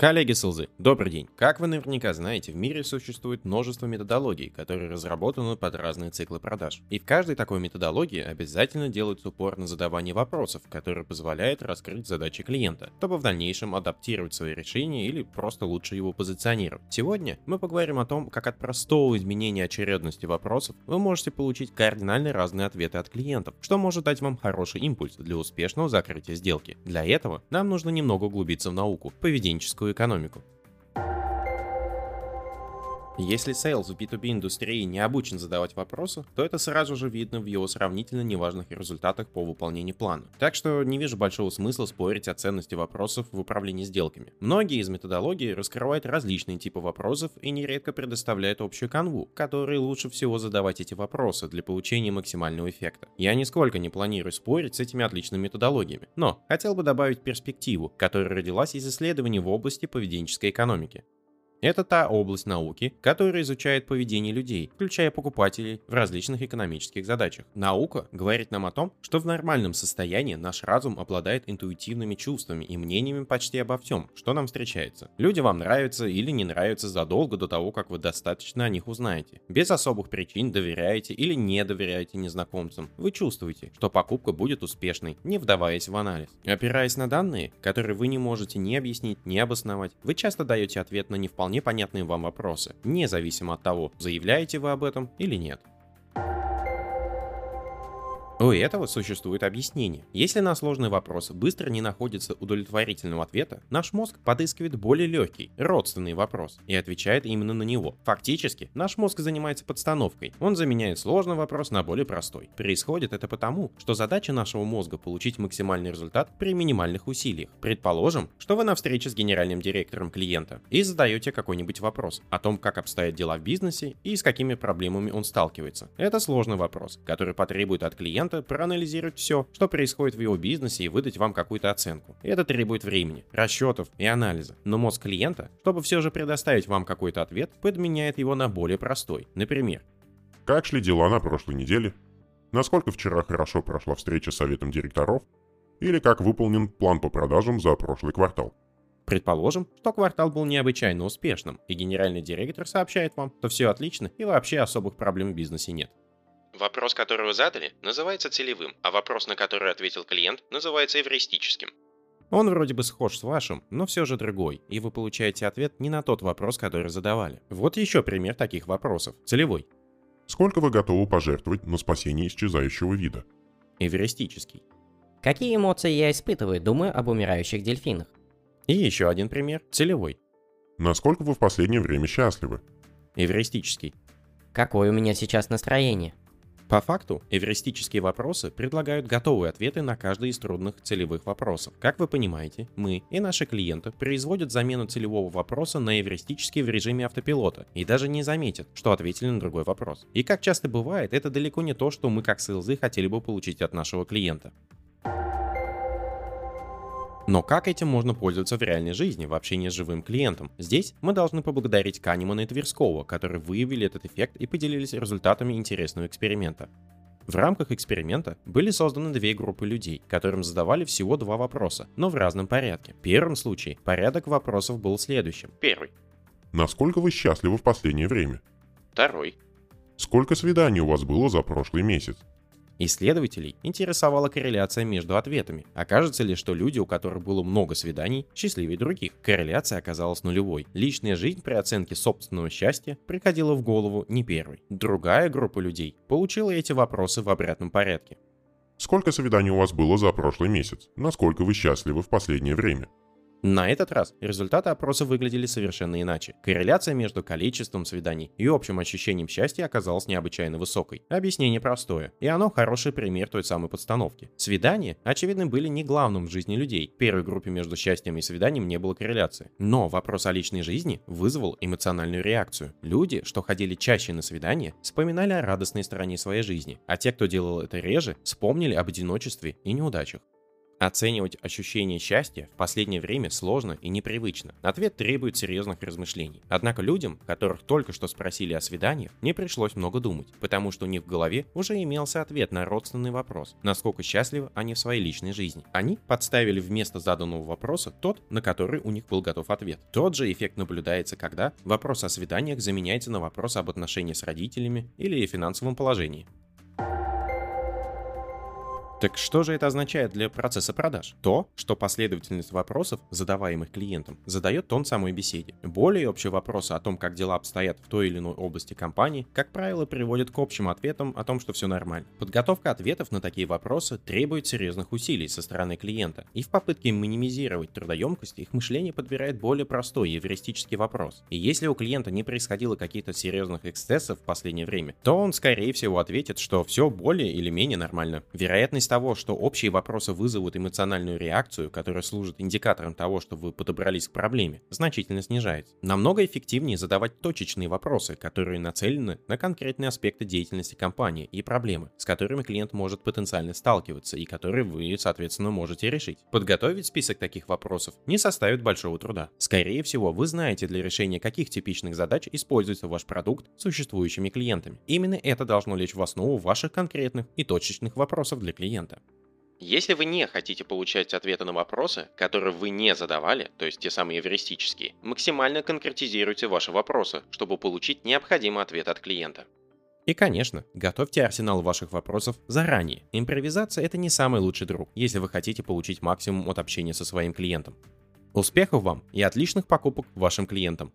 Коллеги Сылзы, добрый день. Как вы наверняка знаете, в мире существует множество методологий, которые разработаны под разные циклы продаж. И в каждой такой методологии обязательно делается упор на задавание вопросов, которые позволяют раскрыть задачи клиента, чтобы в дальнейшем адаптировать свои решения или просто лучше его позиционировать. Сегодня мы поговорим о том, как от простого изменения очередности вопросов вы можете получить кардинально разные ответы от клиентов, что может дать вам хороший импульс для успешного закрытия сделки. Для этого нам нужно немного углубиться в науку, поведенческую экономику. Если sales в B2B индустрии не обучен задавать вопросы, то это сразу же видно в его сравнительно неважных результатах по выполнению плана. Так что не вижу большого смысла спорить о ценности вопросов в управлении сделками. Многие из методологий раскрывают различные типы вопросов и нередко предоставляют общую канву, которой лучше всего задавать эти вопросы для получения максимального эффекта. Я нисколько не планирую спорить с этими отличными методологиями, но хотел бы добавить перспективу, которая родилась из исследований в области поведенческой экономики. Это та область науки, которая изучает поведение людей, включая покупателей в различных экономических задачах. Наука говорит нам о том, что в нормальном состоянии наш разум обладает интуитивными чувствами и мнениями почти обо всем, что нам встречается. Люди вам нравятся или не нравятся задолго до того, как вы достаточно о них узнаете. Без особых причин доверяете или не доверяете незнакомцам. Вы чувствуете, что покупка будет успешной, не вдаваясь в анализ. Опираясь на данные, которые вы не можете ни объяснить, ни обосновать, вы часто даете ответ на не вполне вполне понятные вам вопросы, независимо от того, заявляете вы об этом или нет. У этого существует объяснение. Если на сложный вопрос быстро не находится удовлетворительного ответа, наш мозг подыскивает более легкий, родственный вопрос и отвечает именно на него. Фактически, наш мозг занимается подстановкой. Он заменяет сложный вопрос на более простой. Происходит это потому, что задача нашего мозга получить максимальный результат при минимальных усилиях. Предположим, что вы на встрече с генеральным директором клиента и задаете какой-нибудь вопрос о том, как обстоят дела в бизнесе и с какими проблемами он сталкивается. Это сложный вопрос, который потребует от клиента клиента, проанализировать все, что происходит в его бизнесе и выдать вам какую-то оценку. Это требует времени, расчетов и анализа. Но мозг клиента, чтобы все же предоставить вам какой-то ответ, подменяет его на более простой. Например, как шли дела на прошлой неделе? Насколько вчера хорошо прошла встреча с советом директоров? Или как выполнен план по продажам за прошлый квартал? Предположим, что квартал был необычайно успешным, и генеральный директор сообщает вам, что все отлично и вообще особых проблем в бизнесе нет. Вопрос, который вы задали, называется целевым, а вопрос, на который ответил клиент, называется эвристическим. Он вроде бы схож с вашим, но все же другой, и вы получаете ответ не на тот вопрос, который задавали. Вот еще пример таких вопросов. Целевой. Сколько вы готовы пожертвовать на спасение исчезающего вида? Эвристический. Какие эмоции я испытываю, думаю об умирающих дельфинах? И еще один пример. Целевой. Насколько вы в последнее время счастливы? Эвристический. Какое у меня сейчас настроение? По факту, эвристические вопросы предлагают готовые ответы на каждый из трудных целевых вопросов. Как вы понимаете, мы и наши клиенты производят замену целевого вопроса на эвристический в режиме автопилота и даже не заметят, что ответили на другой вопрос. И как часто бывает, это далеко не то, что мы как селзы хотели бы получить от нашего клиента. Но как этим можно пользоваться в реальной жизни, в общении с живым клиентом? Здесь мы должны поблагодарить Канемана и Тверского, которые выявили этот эффект и поделились результатами интересного эксперимента. В рамках эксперимента были созданы две группы людей, которым задавали всего два вопроса, но в разном порядке. В первом случае порядок вопросов был следующим. Первый. Насколько вы счастливы в последнее время? Второй. Сколько свиданий у вас было за прошлый месяц? Исследователей интересовала корреляция между ответами. Окажется ли, что люди, у которых было много свиданий, счастливее других? Корреляция оказалась нулевой. Личная жизнь при оценке собственного счастья приходила в голову не первой. Другая группа людей получила эти вопросы в обратном порядке. Сколько свиданий у вас было за прошлый месяц? Насколько вы счастливы в последнее время? На этот раз результаты опроса выглядели совершенно иначе. Корреляция между количеством свиданий и общим ощущением счастья оказалась необычайно высокой. Объяснение простое, и оно хороший пример той самой подстановки. Свидания, очевидно, были не главным в жизни людей. В первой группе между счастьем и свиданием не было корреляции. Но вопрос о личной жизни вызвал эмоциональную реакцию. Люди, что ходили чаще на свидания, вспоминали о радостной стороне своей жизни, а те, кто делал это реже, вспомнили об одиночестве и неудачах. Оценивать ощущение счастья в последнее время сложно и непривычно. Ответ требует серьезных размышлений. Однако людям, которых только что спросили о свиданиях, не пришлось много думать, потому что у них в голове уже имелся ответ на родственный вопрос, насколько счастливы они в своей личной жизни. Они подставили вместо заданного вопроса тот, на который у них был готов ответ. Тот же эффект наблюдается, когда вопрос о свиданиях заменяется на вопрос об отношении с родителями или финансовом положении. Так что же это означает для процесса продаж? То, что последовательность вопросов, задаваемых клиентам, задает тон самой беседе. Более общие вопросы о том, как дела обстоят в той или иной области компании, как правило, приводят к общим ответам о том, что все нормально. Подготовка ответов на такие вопросы требует серьезных усилий со стороны клиента, и в попытке минимизировать трудоемкость их мышление подбирает более простой евристический вопрос. И если у клиента не происходило каких-то серьезных эксцессов в последнее время, то он скорее всего ответит, что все более или менее нормально. Вероятность того, что общие вопросы вызовут эмоциональную реакцию, которая служит индикатором того, что вы подобрались к проблеме, значительно снижается. Намного эффективнее задавать точечные вопросы, которые нацелены на конкретные аспекты деятельности компании и проблемы, с которыми клиент может потенциально сталкиваться и которые вы, соответственно, можете решить. Подготовить список таких вопросов не составит большого труда. Скорее всего, вы знаете для решения каких типичных задач используется ваш продукт существующими клиентами. Именно это должно лечь в основу ваших конкретных и точечных вопросов для клиента клиента. Если вы не хотите получать ответы на вопросы, которые вы не задавали, то есть те самые эвристические, максимально конкретизируйте ваши вопросы, чтобы получить необходимый ответ от клиента. И, конечно, готовьте арсенал ваших вопросов заранее. Импровизация – это не самый лучший друг, если вы хотите получить максимум от общения со своим клиентом. Успехов вам и отличных покупок вашим клиентам!